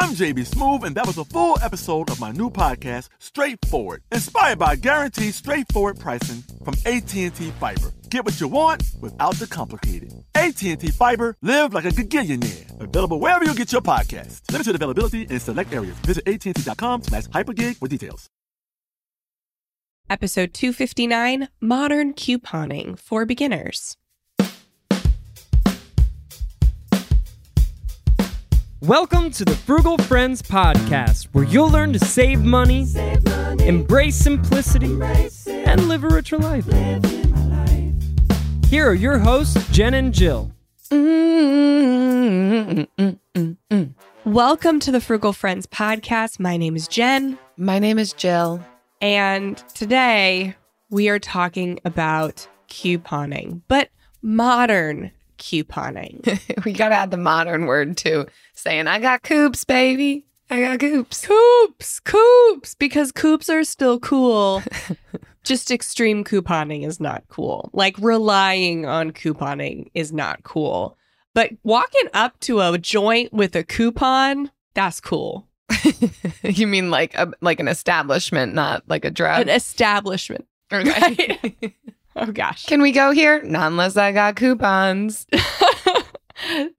I'm JB Smoove, and that was a full episode of my new podcast, Straightforward, inspired by guaranteed straightforward pricing from AT&T Fiber. Get what you want without the complicated. AT&T Fiber, live like a gigillionaire. Available wherever you get your podcast. Limited availability in select areas. Visit AT&T.com slash hypergig for details. Episode 259 Modern Couponing for Beginners. Welcome to the Frugal Friends Podcast, where you'll learn to save money, embrace simplicity, and live a richer life. Here are your hosts, Jen and Jill. Welcome to the Frugal Friends Podcast. My name is Jen, My name is Jill. and today we are talking about couponing, but modern couponing. we got to add the modern word too, saying, I got coops, baby. I got coops. Coops, coops, because coops are still cool. Just extreme couponing is not cool. Like relying on couponing is not cool. But walking up to a joint with a coupon, that's cool. you mean like a, like an establishment, not like a drug? An establishment. Okay. Oh gosh. Can we go here? Not unless I got coupons.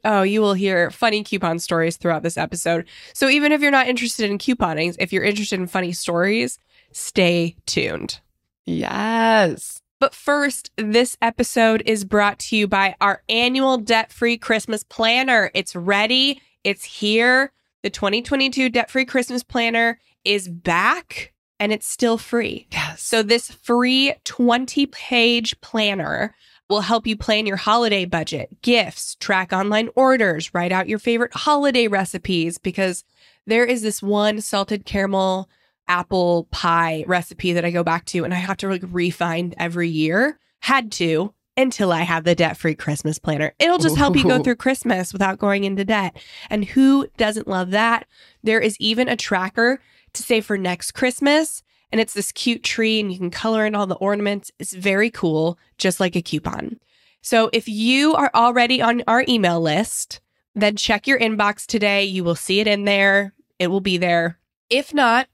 Oh, you will hear funny coupon stories throughout this episode. So even if you're not interested in couponing, if you're interested in funny stories, stay tuned. Yes. But first, this episode is brought to you by our annual debt free Christmas planner. It's ready, it's here. The 2022 debt free Christmas planner is back and it's still free. Yes. So, this free 20 page planner will help you plan your holiday budget, gifts, track online orders, write out your favorite holiday recipes because there is this one salted caramel apple pie recipe that I go back to and I have to like refine every year. Had to until I have the debt free Christmas planner. It'll just help you go through Christmas without going into debt. And who doesn't love that? There is even a tracker to save for next Christmas. And it's this cute tree, and you can color in all the ornaments. It's very cool, just like a coupon. So if you are already on our email list, then check your inbox today. You will see it in there. It will be there. If not,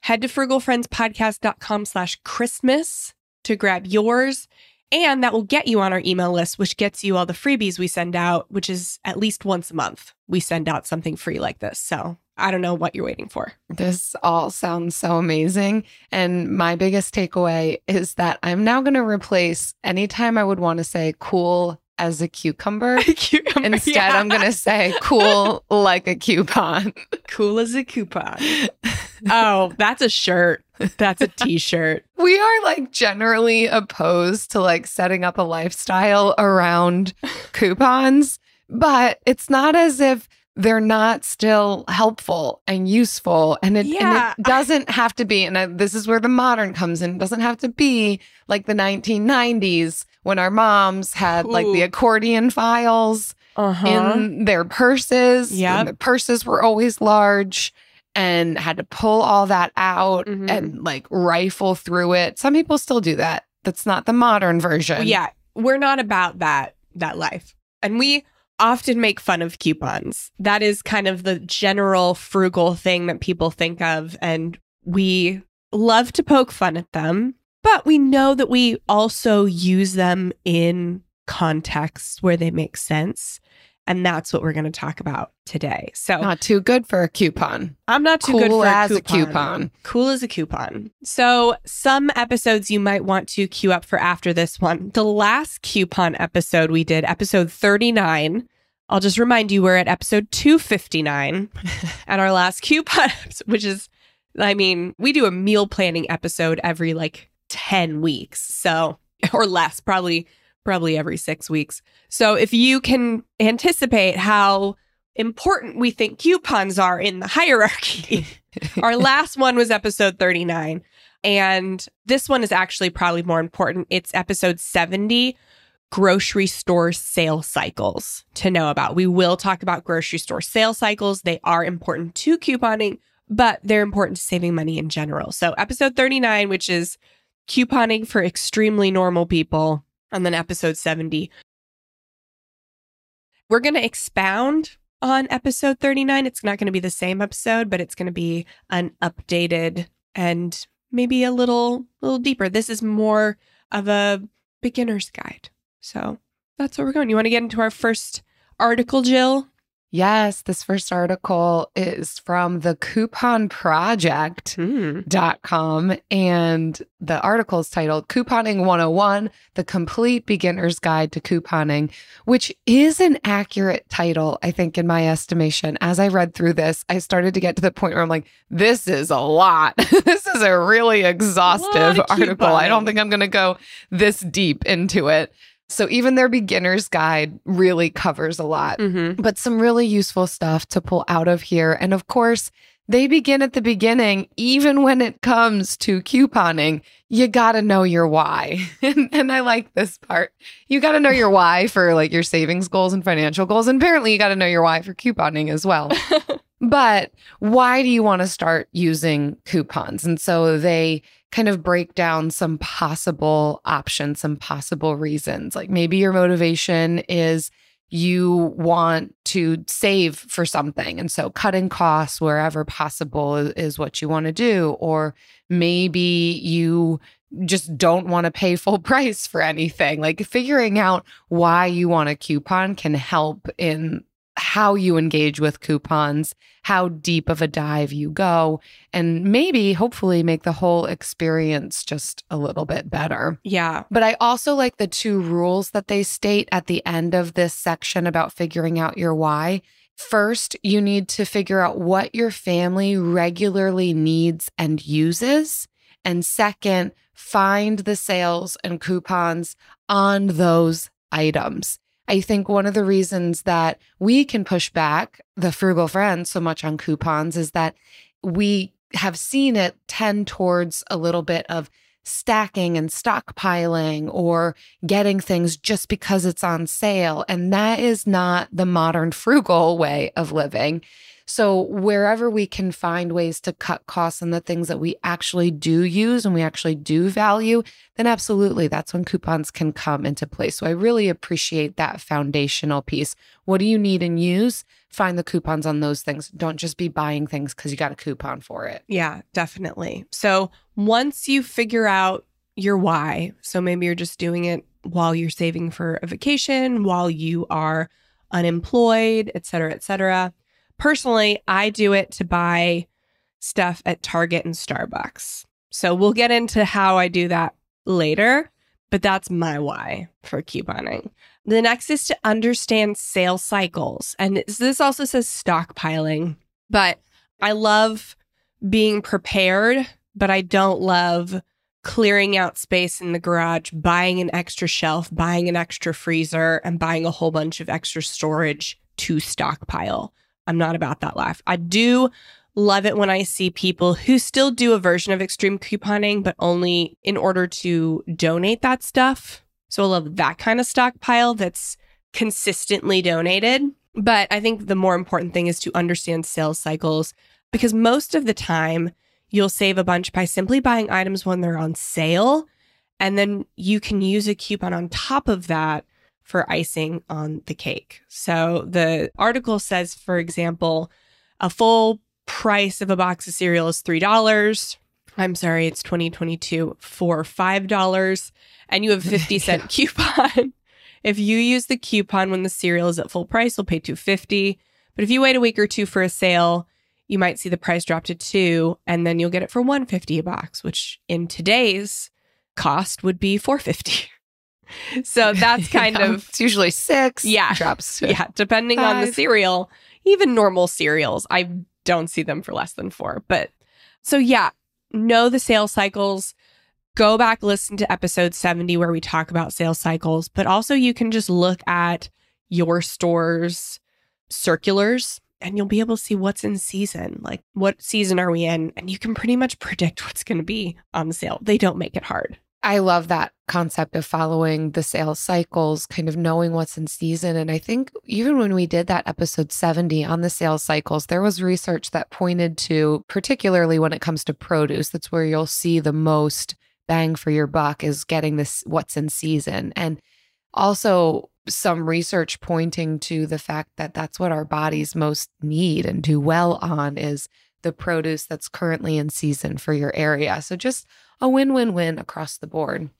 head to frugalfriendspodcast.com slash Christmas to grab yours. And that will get you on our email list, which gets you all the freebies we send out, which is at least once a month. We send out something free like this. So I don't know what you're waiting for. This all sounds so amazing. And my biggest takeaway is that I'm now going to replace anytime I would want to say cool as a cucumber. Instead, Yeah. I'm going to say cool like a coupon. cool as a coupon. oh, that's a shirt. That's a t-shirt. We are like generally opposed to like setting up a lifestyle around coupons, but it's not as if they're not still helpful and useful. And it, and it doesn't have to be, and I, this is where the modern comes in, it doesn't have to be like the 1990s when our moms had like the accordion files Uh-huh. in their purses. Yeah. The purses were always large and had to pull all that out Mhm. and like rifle through it. Some people still do that. That's not the modern version. yeah, we're not about that that life. And we often make fun of coupons. That is kind of the general frugal thing that people think of and we love to poke fun at them, but we know that we also use them in contexts where they make sense. And that's what we're going to talk about today. So Not too good for a coupon. I'm not too Cool good for as a a coupon. coupon. Cool as a coupon. So, some episodes you might want to queue up for after this one. The last coupon episode we did, episode 39. I'll just remind you, we're at episode 259 at our last coupon, which is I mean, we do a meal planning episode every like 10 weeks. So, or less, probably probably every 6 weeks. So, if you can anticipate how important we think coupons are in the hierarchy. Our last one was episode 39 and this one is actually probably more important. It's episode 70 grocery store sale cycles to know about. We will talk about grocery store sale cycles. They are important to couponing, but they're important to saving money in general. So, episode 39, which is couponing for extremely normal people, and then episode 70. We're going to expound on episode 39. It's not going to be the same episode, but it's going to be an updated and maybe a little little deeper. This is more of a beginner's guide. So that's where we're going. You want to get into our first article, Jill? Yes, this first article is from the couponproject.com and the article is titled Couponing 101: The Complete Beginner's Guide to Couponing, which is an accurate title, I think in my estimation. As I read through this, I started to get to the point where I'm like, this is a lot. this is a really exhaustive article. I don't think I'm going to go this deep into it. So even their beginner's guide really covers a lot, Mm-hmm. but some really useful stuff to pull out of here. And of course, they begin at the beginning, even when it comes to couponing, you got to know your why. and, and I like this part. You got to know your why for like your savings goals and financial goals. And apparently, you got to know your why for couponing as well. But why do you want to start using coupons? And so they kind of break down some possible options, some possible reasons. Like maybe your motivation is you want to save for something. And so cutting costs wherever possible is, what you want to do. Or maybe you just don't want to pay full price for anything. Like figuring out why you want a coupon can help in how you engage with coupons, how deep of a dive you go, and maybe hopefully make the whole experience just a little bit better. Yeah. But I also like the two rules that they state at the end of this section about figuring out your why. First, you need to figure out what your family regularly needs and uses. And second, find the sales and coupons on those items. I think one of the reasons that we can push back the frugal friends so much on coupons is that we have seen it tend towards a little bit of stacking and stockpiling or getting things just because it's on sale. And that is not the modern frugal way of living. So, wherever we can find ways to cut costs on the things that we actually do use and we actually do value, then absolutely that's when coupons can come into play. So, I really appreciate that foundational piece. What do you need and use? Find the coupons on those things. Don't just be buying things because you got a coupon for it. Yeah, definitely. So once you figure out your why, so maybe you're just doing it while you're saving for a vacation, while you are unemployed, et cetera, et cetera. Personally, I do it to buy stuff at Target and Starbucks. So we'll get into how I do that later, but that's my why for couponing. The next is to understand sales cycles. And this also says stockpiling, but I love being prepared, but I don't love clearing out space in the garage, buying an extra shelf, buying an extra freezer, and buying a whole bunch of extra storage to stockpile. I'm not about that life. I do love it when I see people who still do a version of extreme couponing, but only in order to donate that stuff. So I love that kind of stockpile that's consistently donated. But I think the more important thing is to understand sales cycles because most of the time you'll save a bunch by simply buying items when they're on sale. And then you can use a coupon on top of that for icing on the cake. So the article says, for example, a full price of a box of cereal is $3. I'm sorry, it's 2022 for $5 and you have a 50 cent coupon. If you use the coupon when the cereal is at full price, you'll pay 250. But if you wait a week or two for a sale, you might see the price drop to 2 and then you'll get it for 150 a box, which in today's cost would be 450. So that's kind Yeah, of it's usually six. Yeah. Drops yeah, depending on the cereal, even normal cereals, I don't see them for less than four. But So, yeah, know the sales cycles. Go back, listen to episode 70 where we talk about sales cycles, but also you can just look at your store's circulars and you'll be able to see what's in season. Like, what season are we in? And you can pretty much predict what's going to be on sale. They don't make it hard. I love that concept of following the sales cycles, kind of knowing what's in season. And I think even when we did that episode 70 on the sales cycles, there was research that pointed to, particularly when it comes to produce, that's where you'll see the most bang for your buck is getting this what's in season. And also, some research pointing to the fact that that's what our bodies most need and do well on is the produce that's currently in season for your area. So just a win win win across the board.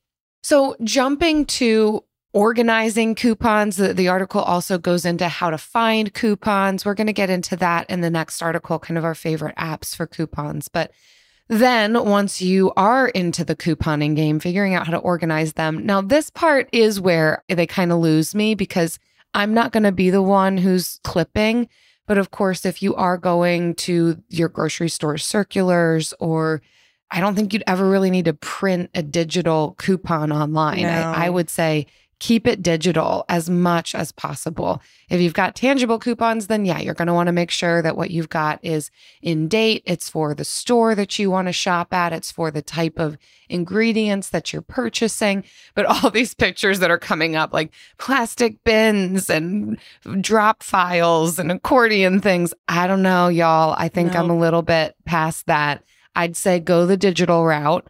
So, jumping to organizing coupons, the, the article also goes into how to find coupons. We're going to get into that in the next article, kind of our favorite apps for coupons. But then, once you are into the couponing game, figuring out how to organize them. Now, this part is where they kind of lose me because I'm not going to be the one who's clipping. But of course, if you are going to your grocery store circulars or I don't think you'd ever really need to print a digital coupon online. No. I, I would say keep it digital as much as possible. If you've got tangible coupons, then yeah, you're going to want to make sure that what you've got is in date. It's for the store that you want to shop at, it's for the type of ingredients that you're purchasing. But all these pictures that are coming up, like plastic bins and drop files and accordion things, I don't know, y'all. I think No. I'm a little bit past that. I'd say go the digital route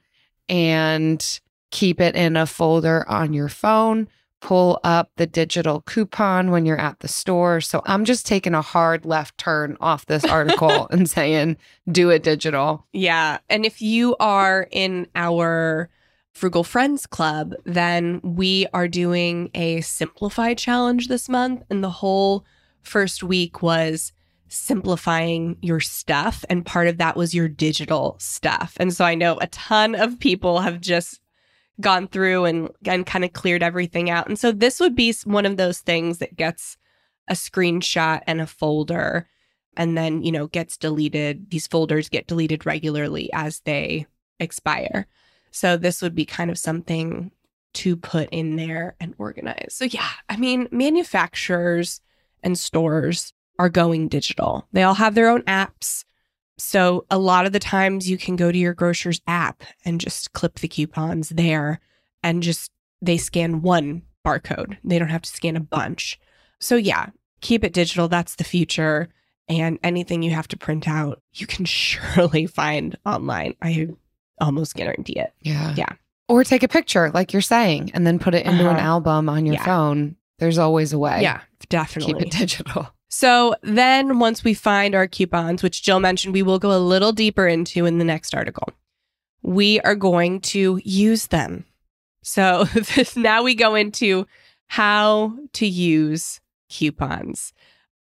and keep it in a folder on your phone. Pull up the digital coupon when you're at the store. So I'm just taking a hard left turn off this article and saying, do it digital. Yeah. And if you are in our Frugal Friends Club, then we are doing a simplified challenge this month. And the whole first week was simplifying your stuff. And part of that was your digital stuff. And so I know a ton of people have just gone through and, and kind of cleared everything out. And so this would be one of those things that gets a screenshot and a folder and then, you know, gets deleted. These folders get deleted regularly as they expire. So this would be kind of something to put in there and organize. So yeah, I mean, manufacturers and stores are going digital. They all have their own apps. So a lot of the times you can go to your grocer's app and just clip the coupons there and just they scan one barcode. They don't have to scan a bunch. So yeah, keep it digital. That's the future. And anything you have to print out, you can surely find online. I almost guarantee it. Yeah. Yeah. Or take a picture, like you're saying, and then put it into an Uh-huh. album on your Yeah. phone. There's always a way. Yeah, definitely. Keep it digital. So then once we find our coupons, which Jill mentioned we will go a little deeper into in the next article, we are going to use them. So this, now we go into how to use coupons.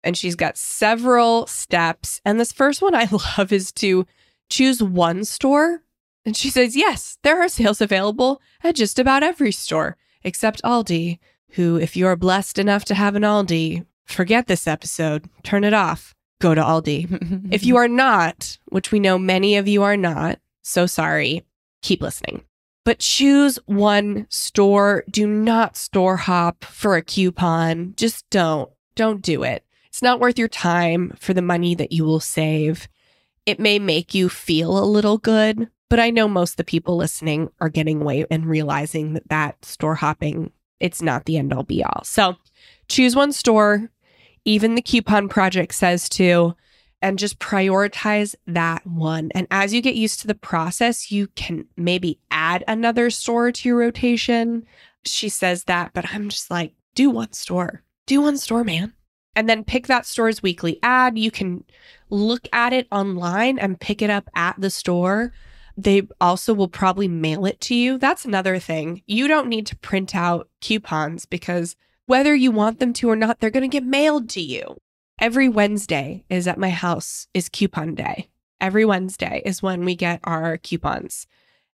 And she's got several steps. And this first one I love is to choose one store. And she says, yes, there are sales available at just about every store except Aldi, who, if you are blessed enough to have an Aldi, forget this episode, turn it off, go to Aldi. If you are not, which we know many of you are not, so sorry, keep listening. But choose one store. Do not store hop for a coupon. Just don't. Don't do it. It's not worth your time for the money that you will save. It may make you feel a little good, but I know most of the people listening are getting away and realizing that that store hopping, it's not the end all be all. So choose one store, even the coupon project says to, and just prioritize that one. And as you get used to the process, you can maybe add another store to your rotation. She says that, but I'm just like, do one store, do one store, man. And then pick that store's weekly ad. You can look at it online and pick it up at the store. They also will probably mail it to you. That's another thing. You don't need to print out coupons because whether you want them to or not, they're going to get mailed to you. Every Wednesday is at my house is coupon day. Every Wednesday is when we get our coupons.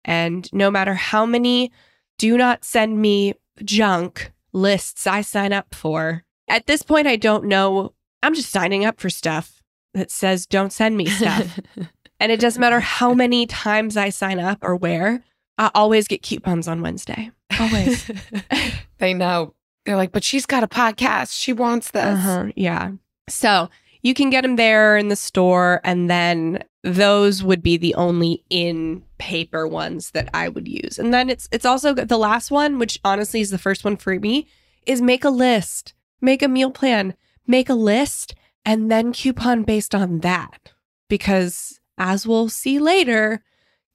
And no matter how many do not send me junk lists I sign up for, at this point, I don't know. I'm just signing up for stuff that says don't send me stuff. And it doesn't matter how many times I sign up or where, I always get coupons on Wednesday. Always. they know. They're like, but she's got a podcast. She wants this. Uh-huh. Yeah. So you can get them there in the store, and then those would be the only in paper ones that I would use. And then it's it's also the last one, which honestly is the first one for me, is make a list, make a meal plan, make a list, and then coupon based on that. Because as we'll see later,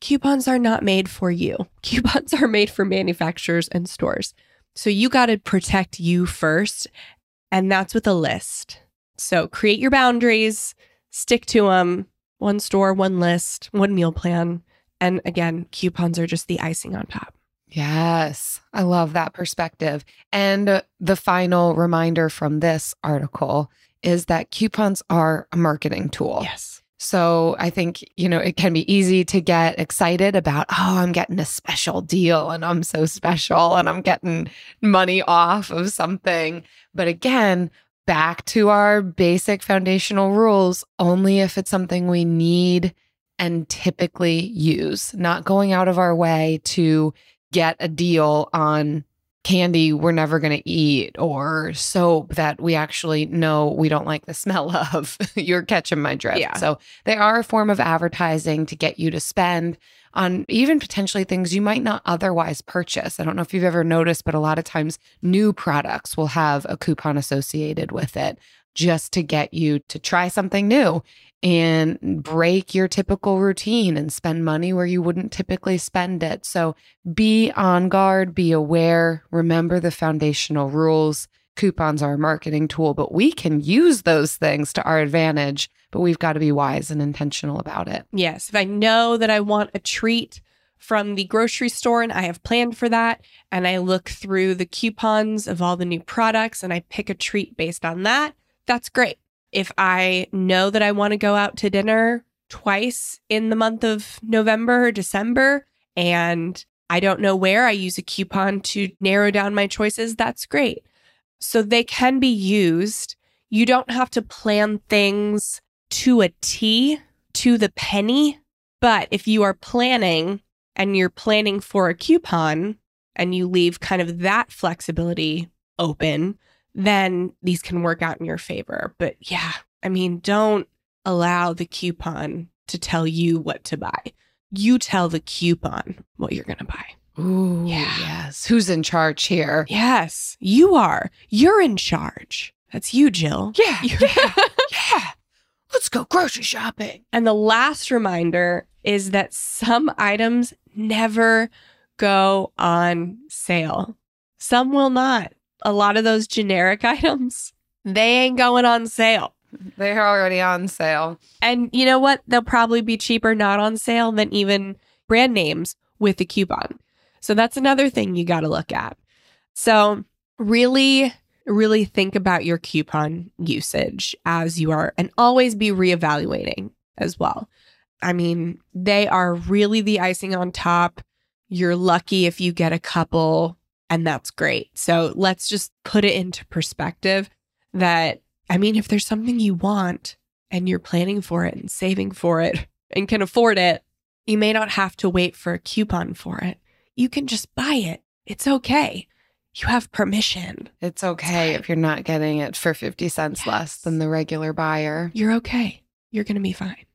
coupons are not made for you. Coupons are made for manufacturers and stores. So you got to protect you first. And that's with a list. So create your boundaries, stick to them. One store, one list, one meal plan. And again, coupons are just the icing on top. Yes, I love that perspective. And the final reminder from this article is that coupons are a marketing tool. Yes. So I think, you know, it can be easy to get excited about, oh, I'm getting a special deal and I'm so special and I'm getting money off of something. But again, back to our basic foundational rules only if it's something we need and typically use, not going out of our way to get a deal on candy we're never going to eat or soap that we actually know we don't like the smell of. You're catching my drift. Yeah. So they are a form of advertising to get you to spend on even potentially things you might not otherwise purchase. I don't know if you've ever noticed, but a lot of times new products will have a coupon associated with it just to get you to try something new and break your typical routine and spend money where you wouldn't typically spend it. So be on guard, be aware, remember the foundational rules. Coupons are a marketing tool, but we can use those things to our advantage, but we've got to be wise and intentional about it. Yes. If I know that I want a treat from the grocery store and I have planned for that, and I look through the coupons of all the new products and I pick a treat based on that, that's great. If I know that I want to go out to dinner twice in the month of November or December and I don't know where, I use a coupon to narrow down my choices, that's great. So they can be used. You don't have to plan things to a T, to the penny. But if you are planning and you're planning for a coupon and you leave kind of that flexibility open, then these can work out in your favor. But yeah, I mean, don't allow the coupon to tell you what to buy. You tell the coupon what you're going to buy. Ooh, Yeah. yes. Who's in charge here? Yes, you are. You're in charge. That's you, Jill. Yeah. You- yeah. Let's go grocery shopping. And the last reminder is that some items never go on sale. Some will not. A lot of those generic items, they ain't going on sale. They're already on sale. And you know what? They'll probably be cheaper not on sale than even brand names with a coupon. So that's another thing you got to look at. So, really, really think about your coupon usage as you are, and always be reevaluating as well. I mean, they are really the icing on top. You're lucky if you get a couple, and that's great. So, let's just put it into perspective that, I mean, if there's something you want and you're planning for it and saving for it and can afford it, you may not have to wait for a coupon for it. You can just buy it. It's okay. You have permission. It's okay fine. if you're not getting it for 50 cents less than the regular buyer. You're okay. You're going to be fine.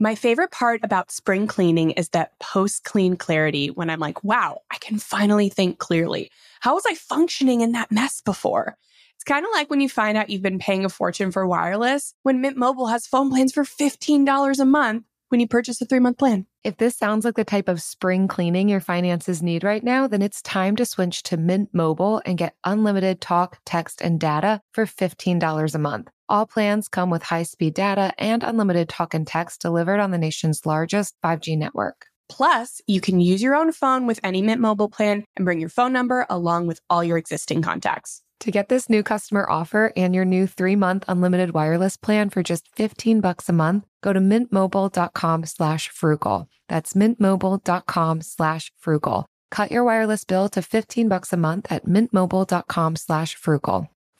My favorite part about spring cleaning is that post clean clarity when I'm like, wow, I can finally think clearly. How was I functioning in that mess before? It's kind of like when you find out you've been paying a fortune for wireless when Mint Mobile has phone plans for $15 a month when you purchase a three month plan. If this sounds like the type of spring cleaning your finances need right now, then it's time to switch to Mint Mobile and get unlimited talk, text, and data for $15 a month. All plans come with high speed data and unlimited talk and text delivered on the nation's largest 5G network. Plus, you can use your own phone with any Mint Mobile plan and bring your phone number along with all your existing contacts. To get this new customer offer and your new three-month unlimited wireless plan for just 15 bucks a month, go to mintmobile.com slash frugal. That's mintmobile.com slash frugal. Cut your wireless bill to 15 bucks a month at mintmobile.com slash frugal.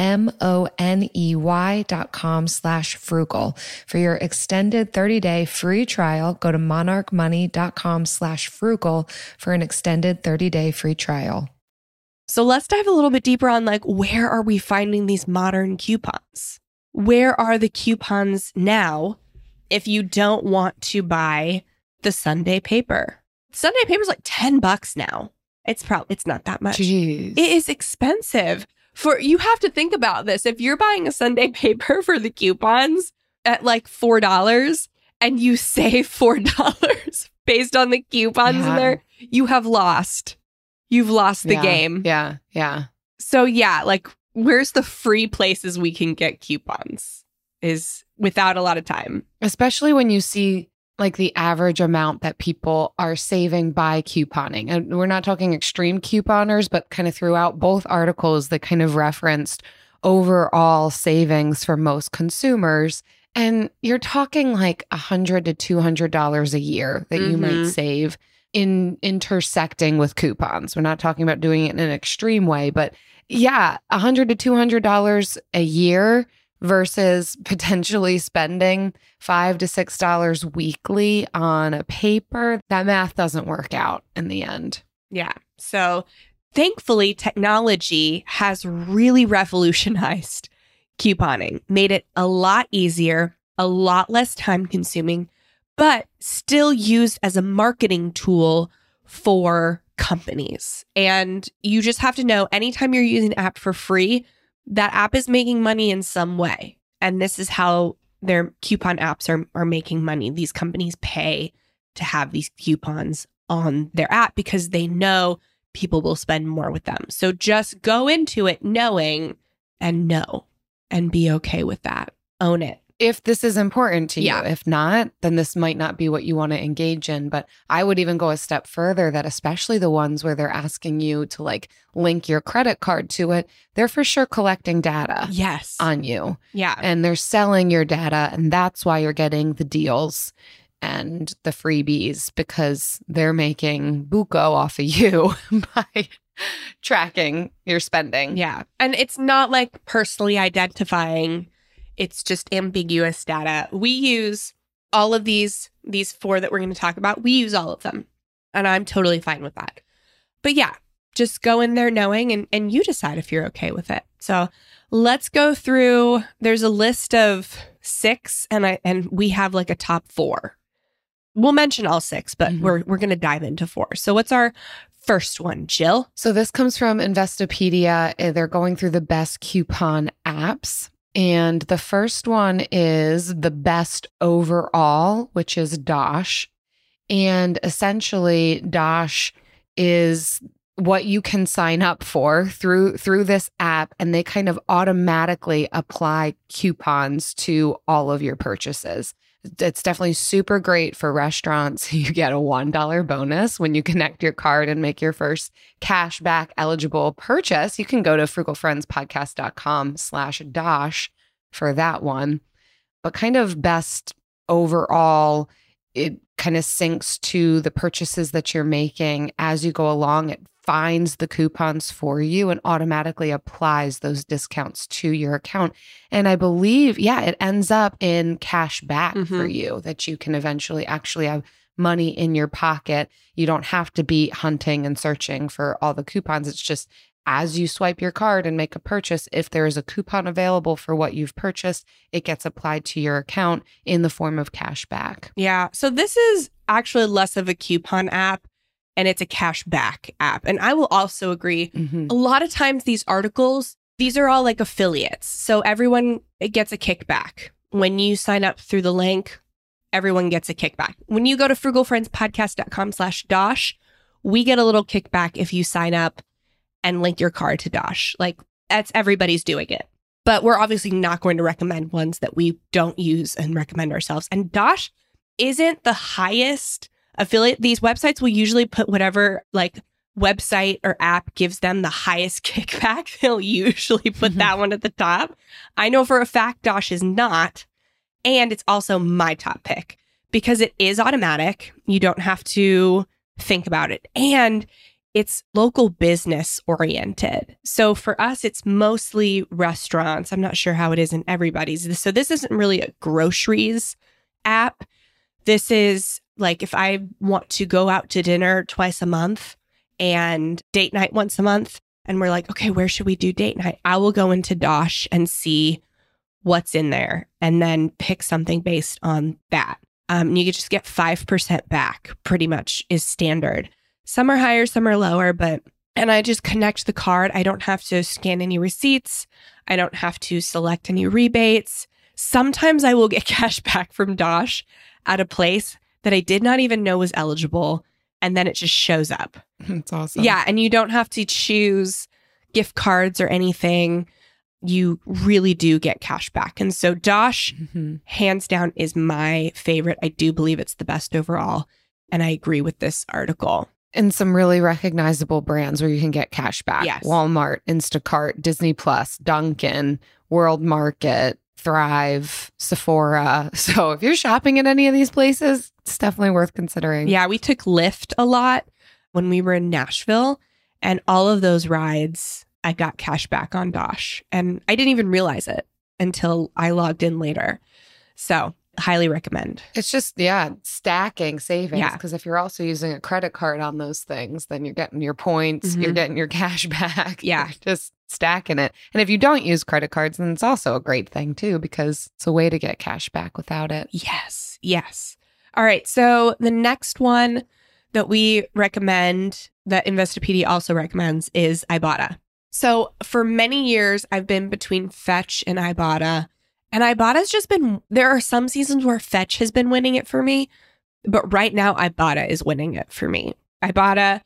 M-O-N-E-Y dot com slash frugal. For your extended 30-day free trial, go to monarchmoney.com slash frugal for an extended 30-day free trial. So let's dive a little bit deeper on like where are we finding these modern coupons? Where are the coupons now if you don't want to buy the Sunday paper? Sunday paper is like 10 bucks now. It's probably it's not that much. Jeez. It is expensive. For you have to think about this. If you're buying a Sunday paper for the coupons at like $4 and you save $4 based on the coupons in there, you have lost. You've lost the Yeah. game. Yeah, yeah. So yeah, like where's the free places we can get coupons is without a lot of time. especially when you see like the average amount that people are saving by couponing. And we're not talking extreme couponers, but kind of throughout both articles that kind of referenced overall savings for most consumers. And you're talking like a hundred to two hundred dollars a year that you might Mhm. save in intersecting with coupons. We're not talking about doing it in an extreme way, but yeah, a hundred to two hundred dollars a year versus potentially spending five to six dollars weekly on a paper. That math doesn't work out in the end. Yeah. So thankfully technology has really revolutionized couponing, made it a lot easier, a lot less time consuming, but still used as a marketing tool for companies. And you just have to know anytime you're using an app for free, that app is making money in some way. And this is how their coupon apps are, are making money. These companies pay to have these coupons on their app because they know people will spend more with them. So just go into it knowing and know and be okay with that. Own it. If this is important to you, Yeah. if not, then this might not be what you want to engage in. But I would even go a step further that, especially the ones where they're asking you to like link your credit card to it, they're for sure collecting data Yes. on you. yeah. and they're selling your data and that's why you're getting the deals and the freebies because they're making buco off of you by tracking your spending. Yeah. And it's not like personally identifying. It's just ambiguous data. We use all of these these four that we're going to talk about. We use all of them. And I'm totally fine with that. But yeah, just go in there knowing and and you decide if you're okay with it. So, let's go through there's a list of 6 and I and we have like a top 4. We'll mention all 6, but Mhm. we're we're going to dive into 4. So, what's our first one, Jill? So this comes from Investopedia. They're going through the best coupon apps. And the first one is the best overall, which is Dosh. And essentially, Dosh is what you can sign up for through through this app and they kind of automatically apply coupons to all of your purchases. It's definitely super great for restaurants. You get a $1 bonus when you connect your card and make your first cash back eligible purchase. You can go to frugalfriendspodcast.com slash dosh for that one. But kind of best overall, it kind of syncs to the purchases that you're making as you go along. It finds the coupons for you and automatically applies those discounts to your account. And I believe, yeah, it ends up in cash back for Mhm. you that you can eventually actually have money in your pocket. You don't have to be hunting and searching for all the coupons. It's just as you swipe your card and make a purchase, if there is a coupon available for what you've purchased, it gets applied to your account in the form of cash back. Yeah. So this is actually less of a coupon app and it's a cash back app. And I will also agree. Mhm. A lot of times these articles, these are all like affiliates. So everyone it gets a kickback. When you sign up through the link, everyone gets a kickback. When you go to frugalfriendspodcast.com slash Dosh, we get a little kickback if you sign up and link your card to Dosh. Like that's everybody's doing it. But we're obviously not going to recommend ones that we don't use and recommend ourselves. And Dosh isn't the highest affiliate. These websites will usually put whatever like website or app gives them the highest kickback. They'll usually put mm-hmm. that one at the top. I know for a fact Dosh is not. And it's also my top pick because it is automatic. You don't have to think about it. And it's local business oriented. So for us, it's mostly restaurants. I'm not sure how it is in everybody's. So this isn't really a groceries app. This is like if I want to go out to dinner twice a month and date night once a month, and we're like, okay, where should we do date night? I will go into Dosh and see what's in there and then pick something based on that. Um, and you could just get 5% back, pretty much is standard. Some are higher, some are lower, but, and I just connect the card. I don't have to scan any receipts. I don't have to select any rebates. Sometimes I will get cash back from Dosh at a place that I did not even know was eligible. And then it just shows up. It's awesome. Yeah. And you don't have to choose gift cards or anything. You really do get cash back. And so Dosh, Mhm. hands down, is my favorite. I do believe it's the best overall. And I agree with this article. And some really recognizable brands where you can get cash back. Yes. Walmart, Instacart, Disney Plus, Dunkin', World Market, Thrive, Sephora. So if you're shopping at any of these places, it's definitely worth considering. Yeah, we took Lyft a lot when we were in Nashville, and all of those rides, I got cash back on Dosh. And I didn't even realize it until I logged in later. So, highly recommend. It's just, yeah, stacking savings. Yeah. Because if you're also using a credit card on those things, then you're getting your points, you're Mhm. getting your cash back. Yeah. Just stacking it. And if you don't use credit cards, then it's also a great thing too, because it's a way to get cash back without it. Yes, yes. All right. So, the next one that we recommend, that Investopedia also recommends, is Ibotta. So, for many years, I've been between Fetch and Ibotta. And Ibotta's just been, there are some seasons where Fetch has been winning it for me, but right now, Ibotta is winning it for me. Ibotta,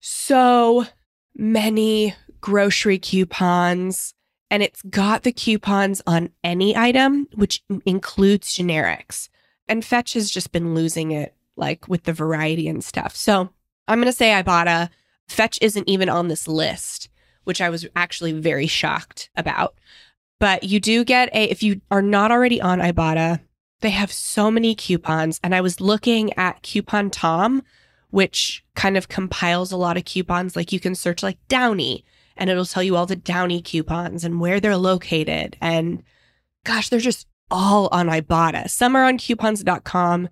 so many grocery coupons, and it's got the coupons on any item, which includes generics. And Fetch has just been losing it, like with the variety and stuff. So I'm going to say Ibotta. Fetch isn't even on this list, which I was actually very shocked about. But you do get a, if you are not already on Ibotta, they have so many coupons. And I was looking at Coupon Tom, which kind of compiles a lot of coupons. Like you can search like Downy and it'll tell you all the Downy coupons and where they're located. And gosh, they're just all on Ibotta. Some are on coupons.com,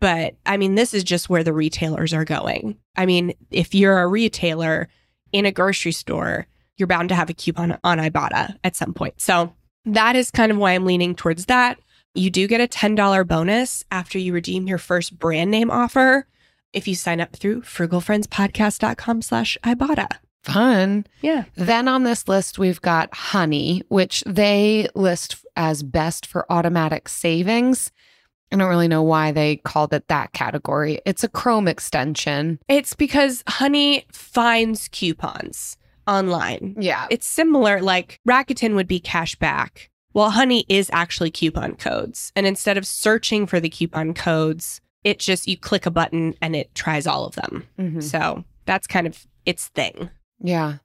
but I mean, this is just where the retailers are going. I mean, if you're a retailer in a grocery store, you're bound to have a coupon on Ibotta at some point. So that is kind of why I'm leaning towards that. You do get a $10 bonus after you redeem your first brand name offer if you sign up through frugalfriendspodcast.com slash Ibotta. Fun. Yeah. Then on this list, we've got Honey, which they list as best for automatic savings. I don't really know why they called it that category. It's a Chrome extension. It's because Honey finds coupons online. Yeah. It's similar, like Rakuten would be cash back, while Honey is actually coupon codes. And instead of searching for the coupon codes, it just, you click a button and it tries all of them. Mhm. So that's kind of its thing. Yeah.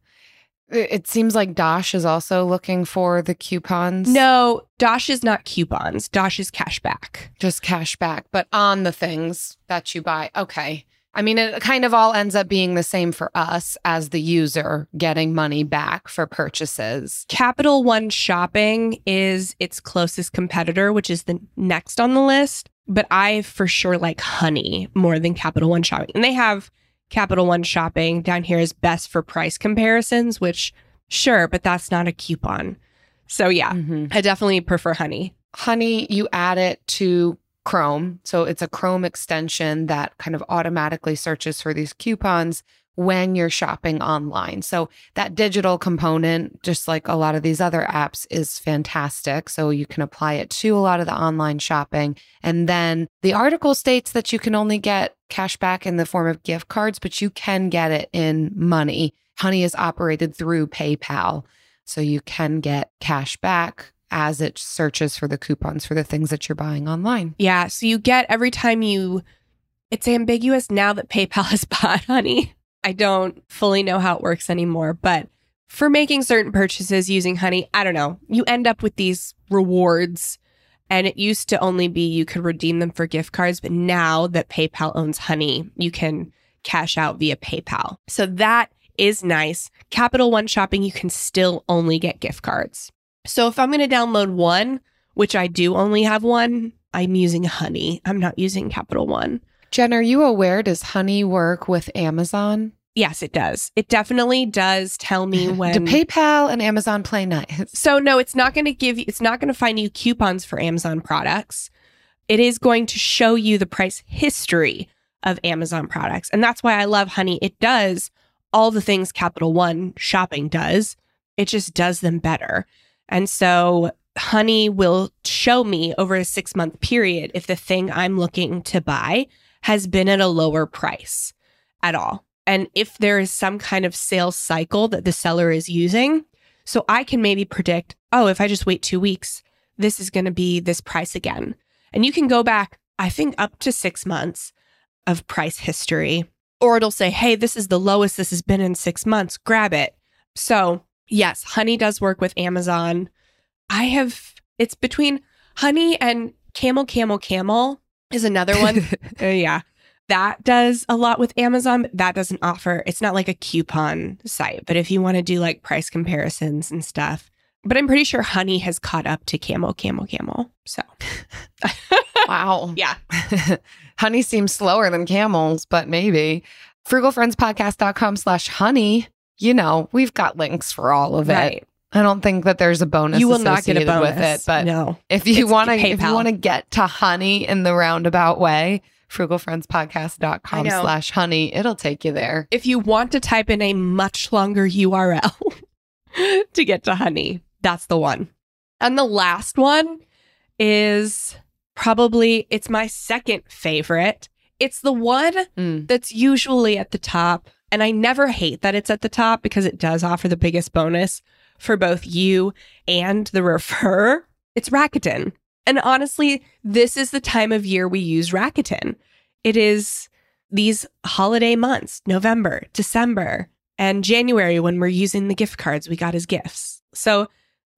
It it seems like Dosh is also looking for the coupons. No, Dosh is not coupons, Dosh is cash back. Just cash back, but on the things that you buy. Okay. I mean, it kind of all ends up being the same for us as the user getting money back for purchases. Capital One Shopping is its closest competitor, which is the next on the list. But I for sure like Honey more than Capital One Shopping. And they have Capital One Shopping down here is best for price comparisons, which sure, but that's not a coupon. So yeah, Mhm. I definitely prefer Honey. Honey, you add it to Chrome. So it's a Chrome extension that kind of automatically searches for these coupons when you're shopping online. So that digital component, just like a lot of these other apps, is fantastic. So you can apply it to a lot of the online shopping. And then the article states that you can only get cash back in the form of gift cards, but you can get it in money. Honey is operated through PayPal. So you can get cash back as it searches for the coupons for the things that you're buying online. Yeah. So you get every time you, it's ambiguous now that PayPal has bought Honey. I don't fully know how it works anymore, but for making certain purchases using Honey, I don't know, you end up with these rewards. And it used to only be you could redeem them for gift cards, but now that PayPal owns Honey, you can cash out via PayPal. So that is nice. Capital One shopping, you can still only get gift cards. So if I'm going to download one, which I do only have one, I'm using Honey. I'm not using Capital One. Jen, are you aware? Does Honey work with Amazon? Yes, it does. It definitely does tell me when. Do PayPal and Amazon play nice? so no, it's not going to give you. It's not going to find you coupons for Amazon products. It is going to show you the price history of Amazon products, and that's why I love Honey. It does all the things Capital One shopping does. It just does them better, and so Honey will show me over a six month period if the thing I'm looking to buy has been at a lower price at all. And if there is some kind of sales cycle that the seller is using, so I can maybe predict, oh, if I just wait two weeks, this is going to be this price again. And you can go back, I think, up to six months of price history, or it'll say, hey, this is the lowest this has been in six months, grab it. So, yes, Honey does work with Amazon. I have, it's between Honey and Camel, Camel, Camel is another one. Uh, yeah. That does a lot with Amazon, that doesn't offer, it's not like a coupon site. But if you want to do like price comparisons and stuff, but I'm pretty sure Honey has caught up to Camel, Camel, Camel. So, wow. yeah. honey seems slower than camels, but maybe. Frugalfriendspodcast.com slash honey. You know, we've got links for all of it. I don't think that there's a bonus You will not get a bonus with it, but no. if you want to if you want to get to honey in the roundabout way, frugalfriendspodcast.com slash honey, it'll take you there. If you want to type in a much longer URL to get to Honey, that's the one. And the last one is probably it's my second favorite. It's the one Mm. that's usually at the top. And I never hate that it's at the top because it does offer the biggest bonus for both you and the refer. It's Rakuten. And honestly, this is the time of year we use Rakuten. It is these holiday months, November, December, and January when we're using the gift cards we got as gifts. So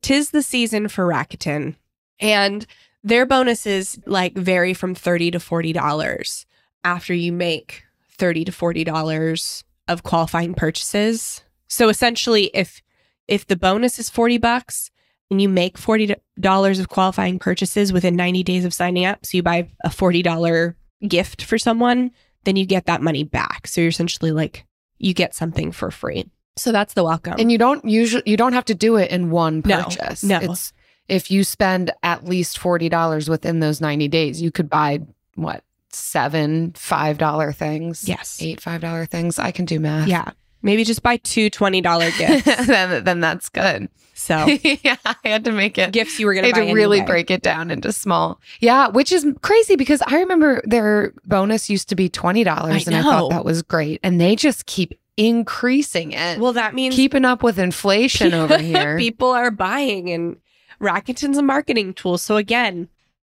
tis the season for Rakuten. And their bonuses like vary from 30 to $40 after you make 30 to $40 of qualifying purchases. So essentially if if the bonus is 40 bucks and you make $40 of qualifying purchases within 90 days of signing up, so you buy a $40 gift for someone, then you get that money back. So you're essentially like you get something for free. So that's the welcome. And you don't usually you don't have to do it in one No, purchase. no. It's if you spend at least forty dollars within those ninety days, you could buy what seven five dollar things. Yes. eight five dollar things. I can do math. yeah. Maybe just buy two $20 gifts. then then that's good. So yeah, I had to make it. gifts you were going to had buy to really anyway. break it down into small. Yeah, which is crazy because I remember their bonus used to be twenty dollars, and I thought that was great, and they just keep increasing it. Well, that means keeping up with inflation over here. people are buying and Rakuten's a marketing tool. So again,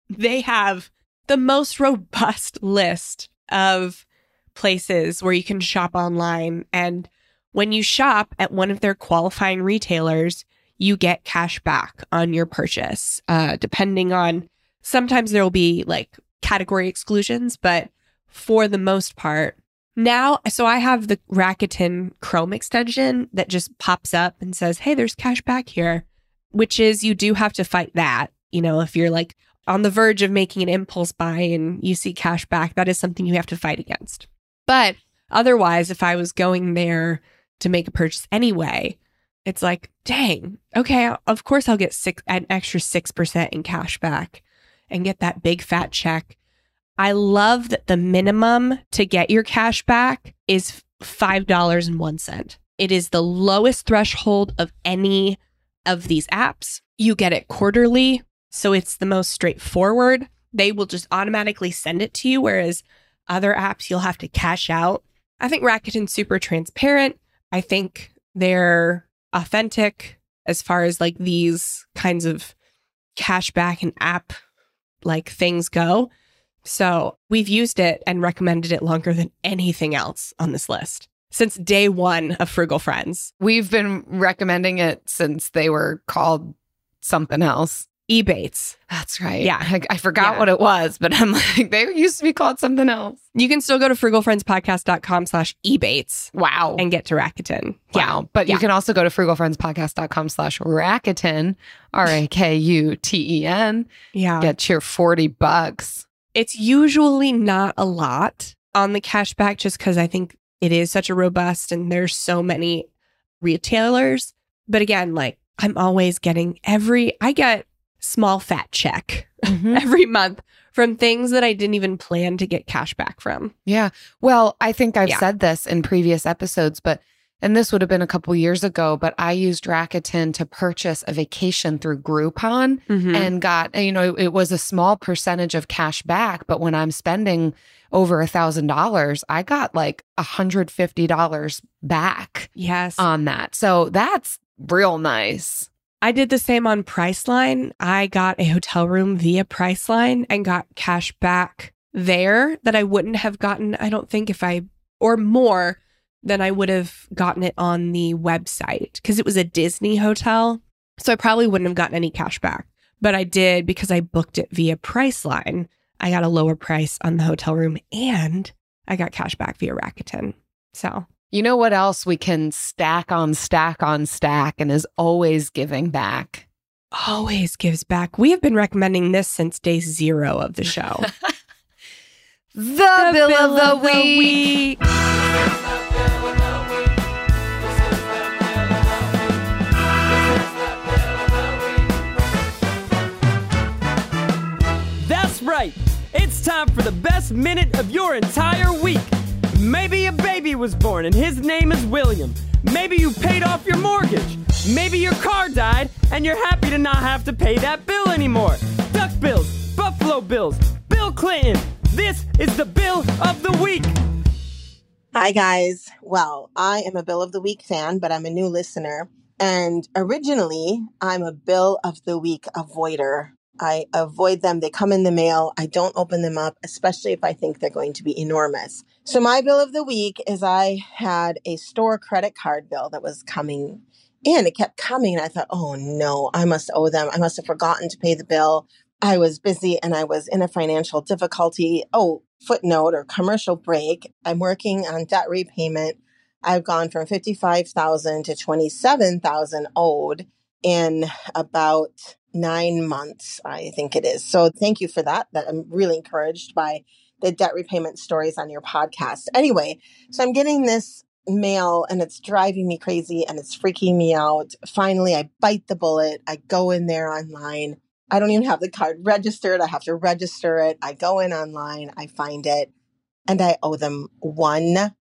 they have the most robust list of places where you can shop online. And when you shop at one of their qualifying retailers, you get cash back on your purchase. Uh, depending on sometimes there will be like category exclusions, but for the most part, Now, so I have the Rakuten Chrome extension that just pops up and says, Hey, there's cash back here, which is you do have to fight that. You know, if you're like on the verge of making an impulse buy and you see cash back, that is something you have to fight against. But otherwise, if I was going there to make a purchase anyway, it's like, dang, okay, of course I'll get six an extra six percent in cash back and get that big fat check. I love that the minimum to get your cash back is five dollars and one cent. It is the lowest threshold of any of these apps. You get it quarterly, so it's the most straightforward. They will just automatically send it to you, whereas other apps you'll have to cash out. I think Rakuten's super transparent. I think they're authentic as far as like these kinds of cashback and app like things go. So we've used it and recommended it longer than anything else on this list since day one of Frugal Friends. We've been recommending it since they were called something else. Ebates. That's right. Yeah. I, I forgot Yeah. what it was, but I'm like, they used to be called something else. You can still go to frugalfriendspodcast.com slash ebates Wow. and get to Rakuten. Wow. But Yeah. you can also go to frugalfriendspodcast.com slash Rakuten, R A K U T E N. Yeah. Get your 40 bucks. It's usually not a lot on the cashback just because I think it is such a robust and there's so many retailers. But again, like I'm always getting every, I get small fat check every month from things that I didn't even plan to get cash back from. Yeah. Well, I think I've Yeah. said this in previous episodes, but and this would have been a couple years ago, but I used Rakuten to purchase a vacation through Groupon Mm-hmm. and got, you know, it was a small percentage of cash back, but when I'm spending over a thousand dollars, I got like a hundred fifty dollars back yes. on that. So that's real nice. I did the same on Priceline. I got a hotel room via Priceline and got cash back there that I wouldn't have gotten, I don't think, if I, or more than I would have gotten it on the website because it was a Disney hotel. So I probably wouldn't have gotten any cash back. But I did because I booked it via Priceline. I got a lower price on the hotel room and I got cash back via Rakuten. So You know what else we can stack on stack on stack and is always giving back? always gives back. We have been recommending this since day zero of the show. The, bill, of the, week. That's right. It's time for the best minute of your entire week. Maybe a baby was born and his name is William. Maybe you paid off your mortgage. Maybe your car died and you're happy to not have to pay that bill anymore. Duck bills, Buffalo bills, Bill Clinton. This is the bill of the week. Hi, guys. Well, I am a Bill of the Week fan, but I'm a new listener. And originally, I'm a Bill of the Week avoider. I avoid them. They come in the mail. I don't open them up, especially if I think they're going to be enormous. So, my Bill of the Week is I had a store credit card bill that was coming in. It kept coming. And I thought, oh no, I must owe them. I must have forgotten to pay the bill. I was busy and I was in a financial difficulty. Oh, footnote or commercial break. I'm working on debt repayment. I've gone from 55,000 to 27,000 owed in about nine months, I think it is. So thank you for that. That I'm really encouraged by the debt repayment stories on your podcast. Anyway, so I'm getting this mail and it's driving me crazy and it's freaking me out. Finally, I bite the bullet. I go in there online. I don't even have the card registered. I have to register it. I go in online, I find it, and I owe them $1.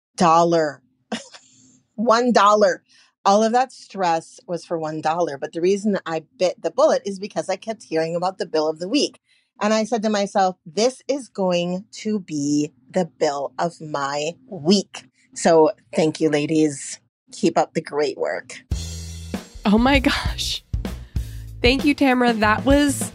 $1. All of that stress was for one dollar. But the reason I bit the bullet is because I kept hearing about the bill of the week. And I said to myself, this is going to be the bill of my week. So thank you, ladies. Keep up the great work. Oh my gosh. Thank you, Tamara. That was,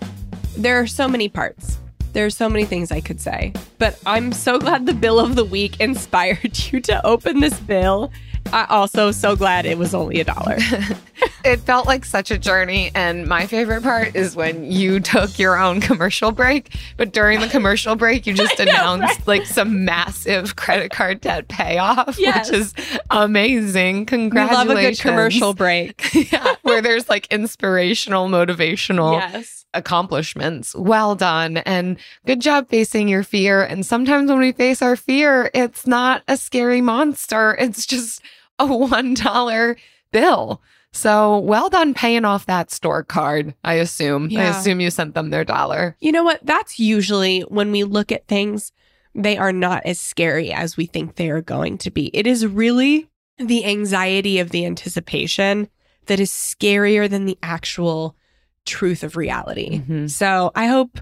there are so many parts. There are so many things I could say, but I'm so glad the bill of the week inspired you to open this bill. I also so glad it was only a dollar. it felt like such a journey. And my favorite part is when you took your own commercial break, but during the commercial break, you just announced like some massive credit card debt payoff, Yes. which is amazing. Congratulations. We love a good commercial break. yeah, where there's like inspirational, motivational yes. accomplishments. Well done. And good job facing your fear. And sometimes when we face our fear, it's not a scary monster, it's just a $1 bill. So well done paying off that store card, I assume. I assume you sent them their dollar. You know what? That's usually when we look at things, they are not as scary as we think they are going to be. It is really the anxiety of the anticipation that is scarier than the actual truth of reality. Mhm. So I hope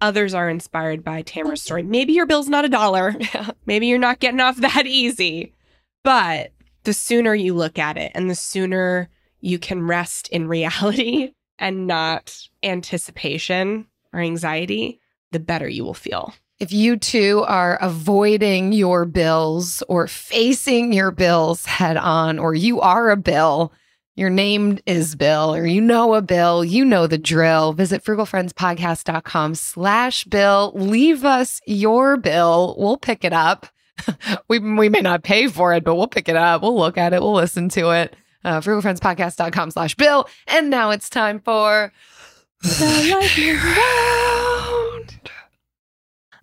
others are inspired by Tamara's story. Maybe your bill's not a dollar. Maybe you're not getting off that easy. But the sooner you look at it and the sooner you can rest in reality and not anticipation or anxiety, the better you will feel. If you too are avoiding your bills or facing your bills head on, or you are a bill, your name is Bill, or you know a bill, you know the drill. Visit frugalfriendspodcast.com slash bill. Leave us your bill. We'll pick it up. we, we may not pay for it, but we'll pick it up. We'll look at it. We'll listen to it. Uh, frugalfriendspodcast.com slash bill. And now it's time for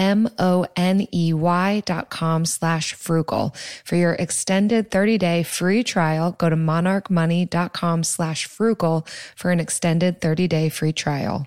M-O-N-E-Y dot com slash frugal. For your extended 30-day free trial, go to monarchmoney.com slash frugal for an extended 30-day free trial.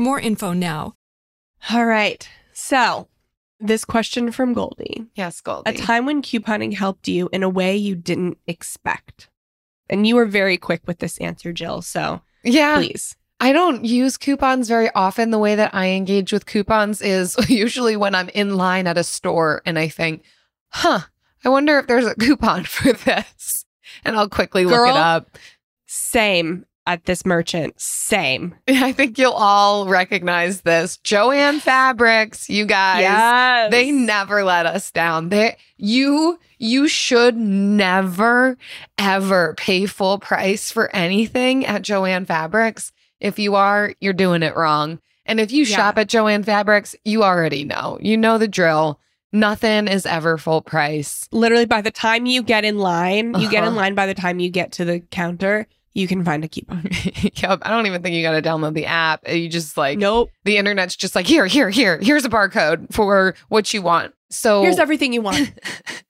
more info now. All right. So, this question from Goldie Yes, Goldie. A time when couponing helped you in a way you didn't expect. And you were very quick with this answer, Jill. So, yeah. please. I don't use coupons very often. The way that I engage with coupons is usually when I'm in line at a store and I think, huh, I wonder if there's a coupon for this. And I'll quickly look it up. Same at this merchant. Same. I think you'll all recognize this. Jo-Ann Fabrics, you guys. Yes. They never let us down. They you you should never ever pay full price for anything at Jo-Ann Fabrics. If you are, you're doing it wrong. And if you Yeah. shop at Jo-Ann Fabrics, you already know. You know the drill. Nothing is ever full price. Literally, by the time you get in line, you get in Uh-huh. line by the time you get to the counter, you can find a coupon. yep. I don't even think you got to download the app. You just like nope. the internet's just like here, here, here. Here's a barcode for what you want. So Here's everything you want.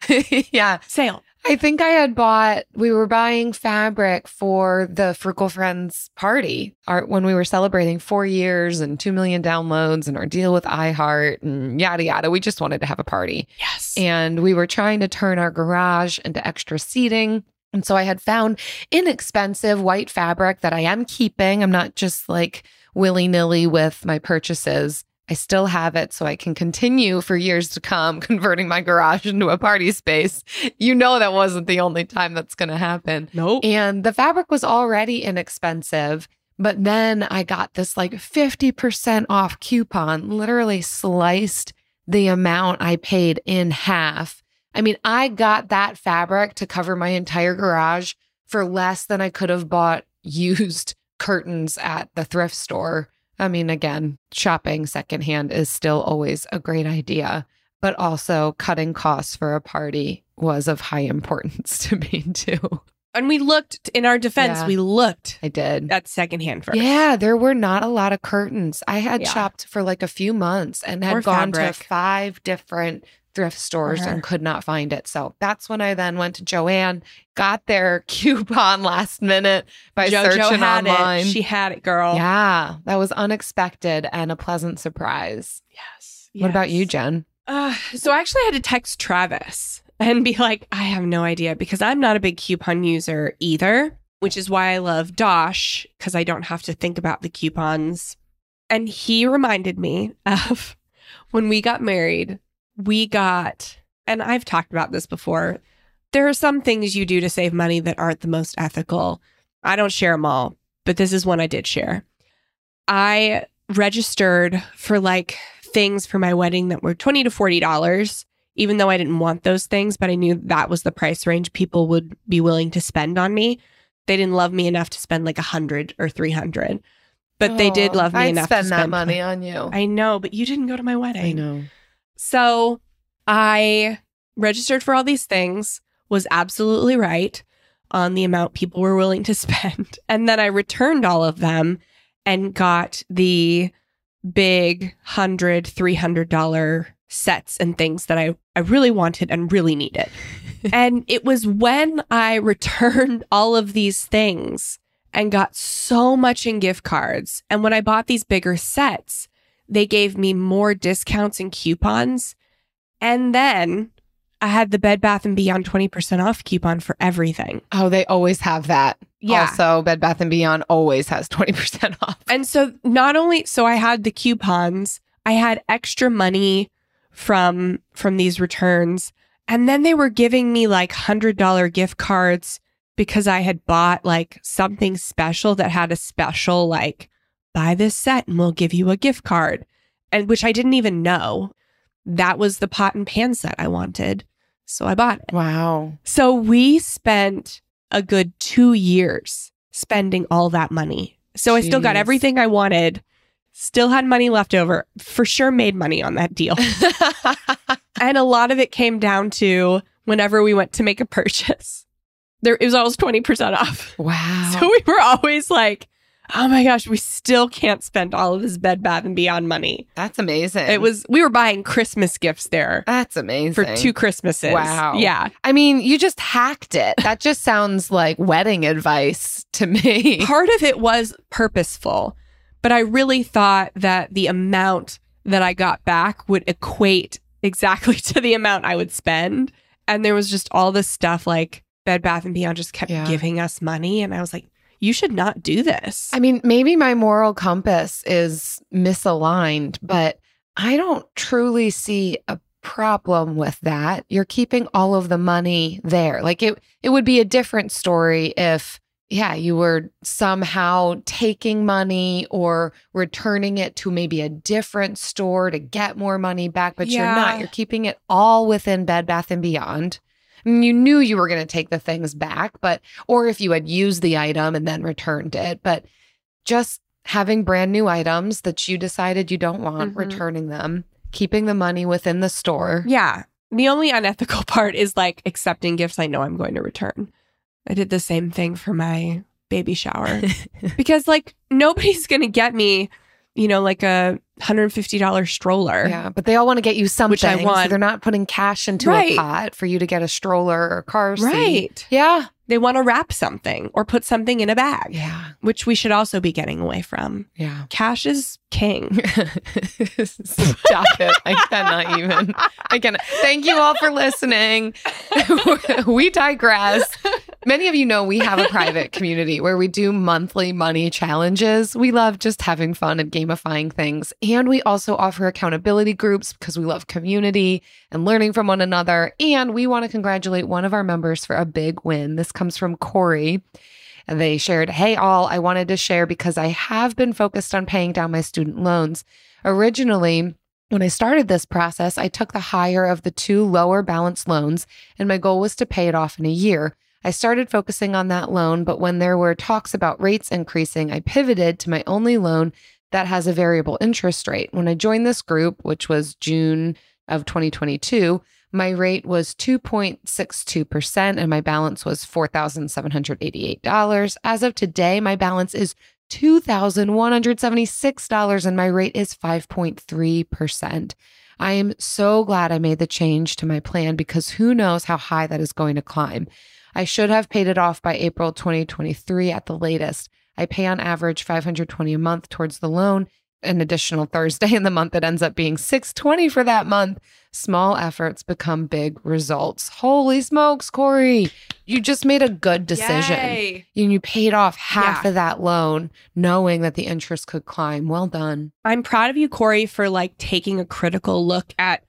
yeah. Sale. I think I had bought, we were buying fabric for the Frugal Friends party our, when we were celebrating four years and 2 million downloads and our deal with iHeart and yada, yada. We just wanted to have a party. Yes. And we were trying to turn our garage into extra seating. And so I had found inexpensive white fabric that I am keeping. I'm not just like willy nilly with my purchases. I still have it so I can continue for years to come converting my garage into a party space. You know, that wasn't the only time that's going to happen. nope. And the fabric was already inexpensive, But then I got this like 50% off coupon, literally sliced the amount I paid in half. I mean, I got that fabric to cover my entire garage for less than I could have bought used curtains at the thrift store. I mean, again, shopping secondhand is still always a great idea, but also cutting costs for a party was of high importance to me too. And we looked in our defense, Yeah. we looked I did. at secondhand first. Yeah, there were not a lot of curtains. I had Yeah. shopped for like a few months and had Or gone fabric. to five different thrift stores Uh-huh. and could not find it. So that's when I then went to Jo-Ann, got their coupon last minute by JoJo searching had online. it. She had it, girl. yeah, that was unexpected and a pleasant surprise. Yes. What about you. Jen? Uh, so I actually had to text Travis and be like, I have no idea because I'm not a big coupon user either, which is why I love Dosh because I don't have to think about the coupons. And he reminded me of when we got married, we got, and I've talked about this before, there are some things you do to save money that aren't the most ethical. I don't share them all, but this is one I did share. I registered for like things for my wedding that were 20 to 40 dollars even though I didn't want those things but I knew that was the price range people would be willing to spend on me they didn't love me enough to spend like a hundred or 300 but they did Oh, love me I'd enough spend to spend that money on you. I know but you didn't go to my wedding I know. So I registered for all these things, was absolutely right on the amount people were willing to spend. And then I returned all of them and got the big hundred, three hundred dollar sets and things that I, I really wanted and really needed. and it was when I returned all of these things and got so much in gift cards. And when I bought these bigger sets, they gave me more discounts and coupons. And then I had the Bed Bath and Beyond 20% off coupon for everything. Oh, they always have that. Yeah. Also, Bed Bath and Beyond always has 20% off. And so not only so I had the coupons, I had extra money from from these returns. And then they were giving me like $100 gift cards because I had bought like something special that had a special like buy this set and we'll give you a gift card. And which I didn't even know. That was the pot and pan set I wanted. So I bought it. Wow. So we spent a good two years spending all that money. So I still got everything I wanted, still had money left over, for sure made money on that deal. and a lot of it came down to whenever we went to make a purchase, there it was always 20% off. wow. So we were always like, oh my gosh, we still can't spend all of this Bed Bath and Beyond money. That's amazing. It was, we were buying Christmas gifts there That's amazing. for two Christmases. Wow. Yeah. I mean, you just hacked it. That just sounds like wedding advice to me. part of it was purposeful, but I really thought that the amount that I got back would equate exactly to the amount I would spend. And there was just all this stuff like Bed Bath and Beyond just kept Yeah. giving us money. And I was like, you should not do this. I mean, maybe my moral compass is misaligned, but I don't truly see a problem with that. You're keeping all of the money there. Like it it would be a different story if yeah, you were somehow taking money or returning it to maybe a different store to get more money back, but you're not. You're keeping it all within Bed Bath and Beyond. And you knew you were going to take the things back, but or if you had used the item and then returned it, but just having brand new items that you decided you don't want, Mhm. returning them, keeping the money within the store. yeah. The only unethical part is like accepting gifts I know I'm going to return. I did the same thing for my baby shower. because like nobody's gonna get me, you know, like a hundred fifty dollar stroller. Yeah, but they all want to get you something. Which I so want. they're not putting cash into Right. a pot for you to get a stroller or car seat. Right. Yeah. They want to wrap something or put something in a bag, Yeah. which we should also be getting away from. Yeah. Cash is king. Stop it. I cannot even. I cannot. Thank you all for listening. we digress. Many of you know we have a private community where we do monthly money challenges. We love just having fun and gamifying things. And we also offer accountability groups because we love community and learning from one another. And we want to congratulate one of our members for a big win. This comes from Corey. And they shared, Hey, all, I wanted to share because I have been focused on paying down my student loans. Originally, when I started this process, I took the higher of the two lower balance loans, and my goal was to pay it off in a year. I started focusing on that loan, but when there were talks about rates increasing, I pivoted to my only loan that has a variable interest rate. When I joined this group, which was June of 2022, my rate was 2.62% and my balance was $4,788. As of today, my balance is $2,176 and my rate is 5.3%. I am so glad I made the change to my plan because who knows how high that is going to climb. I should have paid it off by April 2023 at the latest. I pay on average 520 a month towards the loan an additional Thursday in the month that ends up being 620 for that month. Small efforts become big results. Holy smokes, Corey. You just made a good decision. Yay. And you paid off half Yeah. of that loan knowing that the interest could climb. Well done. I'm proud of you, Corey, for like taking a critical look at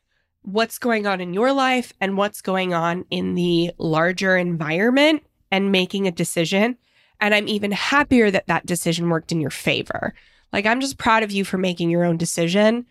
what's going on in your life and what's going on in the larger environment and making a decision. And I'm even happier that that decision worked in your favor. Like, I'm just proud of you for making your own decision.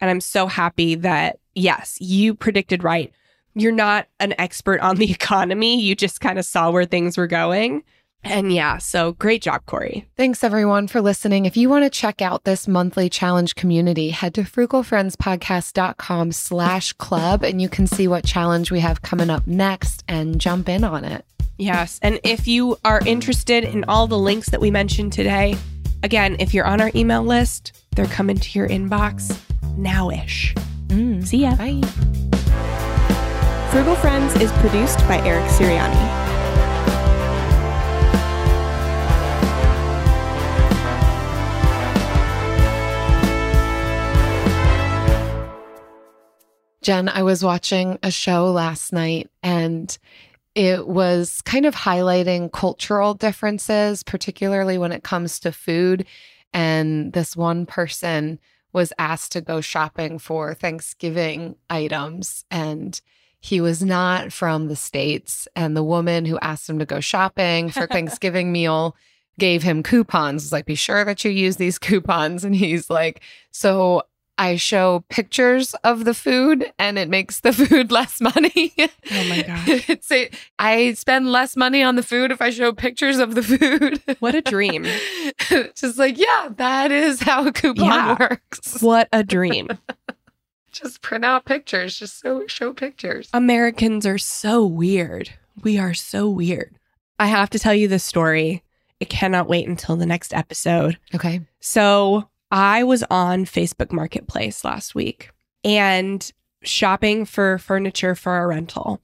And I'm so happy that, yes, you predicted right. You're not an expert on the economy. You just kind of saw where things were going. And yeah, so great job, Corey. Thanks everyone for listening. If you want to check out this monthly challenge community, head to frugalfriendspodcast.com slash club and you can see what challenge we have coming up next and jump in on it. Yes. And if you are interested in all the links that we mentioned today, again, if you're on our email list, they're coming to your inbox nowish. Mm. See ya. Bye. Frugal Friends is produced by Eric Siriani. Jen, I was watching a show last night and it was kind of highlighting cultural differences, particularly when it comes to food. And this one person was asked to go shopping for Thanksgiving items and he was not from the States. And the woman who asked him to go shopping for Thanksgiving meal gave him coupons. Was like, be sure that you use these coupons. And he's like, so I show pictures of the food and it makes the food less money. Oh my gosh. it's a, I spend less money on the food if I show pictures of the food. What a dream. Just like, yeah, that is how a coupon Yeah. works. What a dream. Just print out pictures. Just so show pictures. Americans are so weird. We are so weird. I have to tell you this story. It cannot wait until the next episode. Okay. So I was on Facebook Marketplace last week and shopping for furniture for a rental.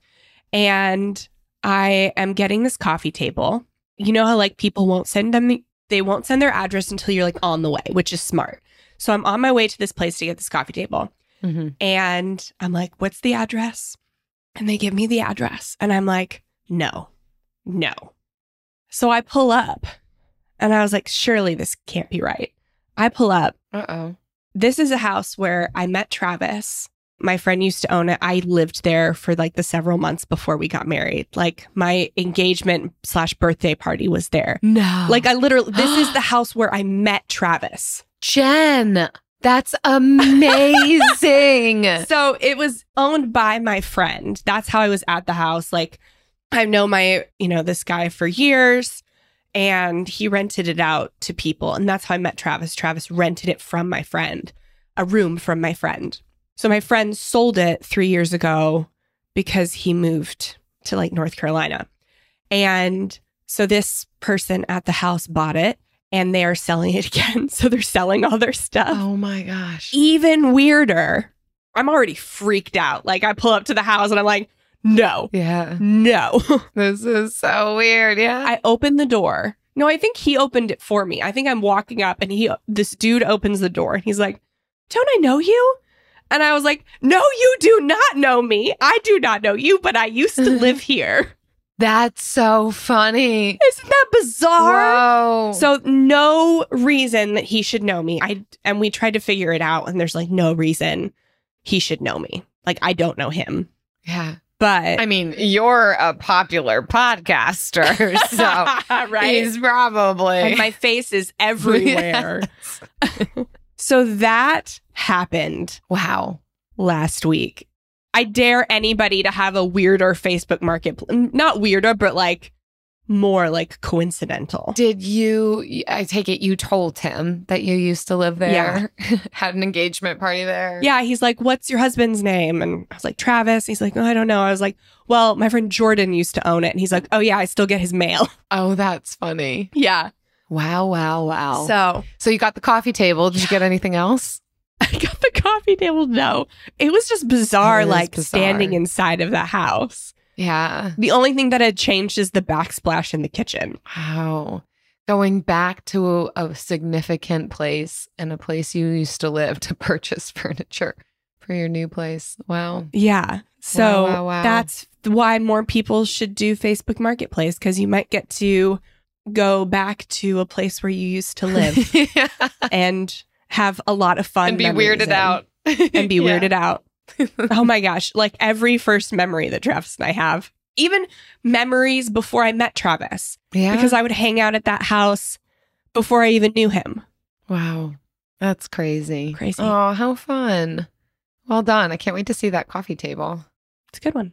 And I am getting this coffee table. You know how like people won't send them they won't send their address until you're like on the way, which is smart. So I'm on my way to this place to get this coffee table. Mm-hmm. And I'm like, what's the address? And they give me the address. And I'm like, no, no. So I pull up and I was like, surely this can't be right. I pull up. Uh oh. This is a house where I met Travis. My friend used to own it. I lived there for like the several months before we got married. Like my engagement slash birthday party was there. No. Like I literally, this is the house where I met Travis. Jen, that's amazing. So it was owned by my friend. That's how I was at the house. Like I know my, you know, this guy for years and he rented it out to people. And that's how I met Travis. Travis rented it from my friend, a room from my friend. So my friend sold it three years ago because he moved to like North Carolina. And so this person at the house bought it and they are selling it again. So they're selling all their stuff oh my gosh. even weirder. I'm already freaked out. Like I pull up to the house and I'm like, no, Yeah. no. This is so weird. Yeah. I opened the door. No, I think he opened it for me. I think I'm walking up and he this dude opens the door and he's like, "Don't I know you?" And I was like, "No, you do not know me. I do not know you, but I used to live here." That's so funny. Isn't that bizarre? Whoa. So no reason that he should know me. I and we tried to figure it out and there's like no reason he should know me. Like I don't know him. yeah. But I mean, you're a popular podcaster, so right. he's probably and my face is everywhere. so that happened wow. last week. I dare anybody to have a weirder Facebook market, not weirder, but like more like coincidental. Did you? I take it you told him that you used to live there, yeah. had an engagement party there. Yeah, he's like, "What's your husband's name?" And I was like, "Travis." He's like, oh, "I don't know." I was like, "Well, my friend Jordan used to own it." And he's like, "Oh yeah, I still get his mail." Oh, that's funny. yeah. Wow, wow, wow. So So you got the coffee table. Did you get anything else? I got the coffee table. No, it was just bizarre, like bizarre. standing inside of the house. Yeah. The only thing that had changed is the backsplash in the kitchen. Wow. Going back to a significant place and a place you used to live to purchase furniture for your new place. Wow. Yeah. So wow, wow. that's why more people should do Facebook Marketplace because you might get to go back to a place where you used to live yeah. and have a lot of fun And be weirded in. out. and be weirded out. oh my gosh. Like every first memory that Travis and I have, even memories before I met Travis, Yeah. because I would hang out at that house before I even knew him. wow. That's crazy. Crazy. Oh, how fun. Well done. I can't wait to see that coffee table. It's a good one.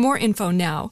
more info now.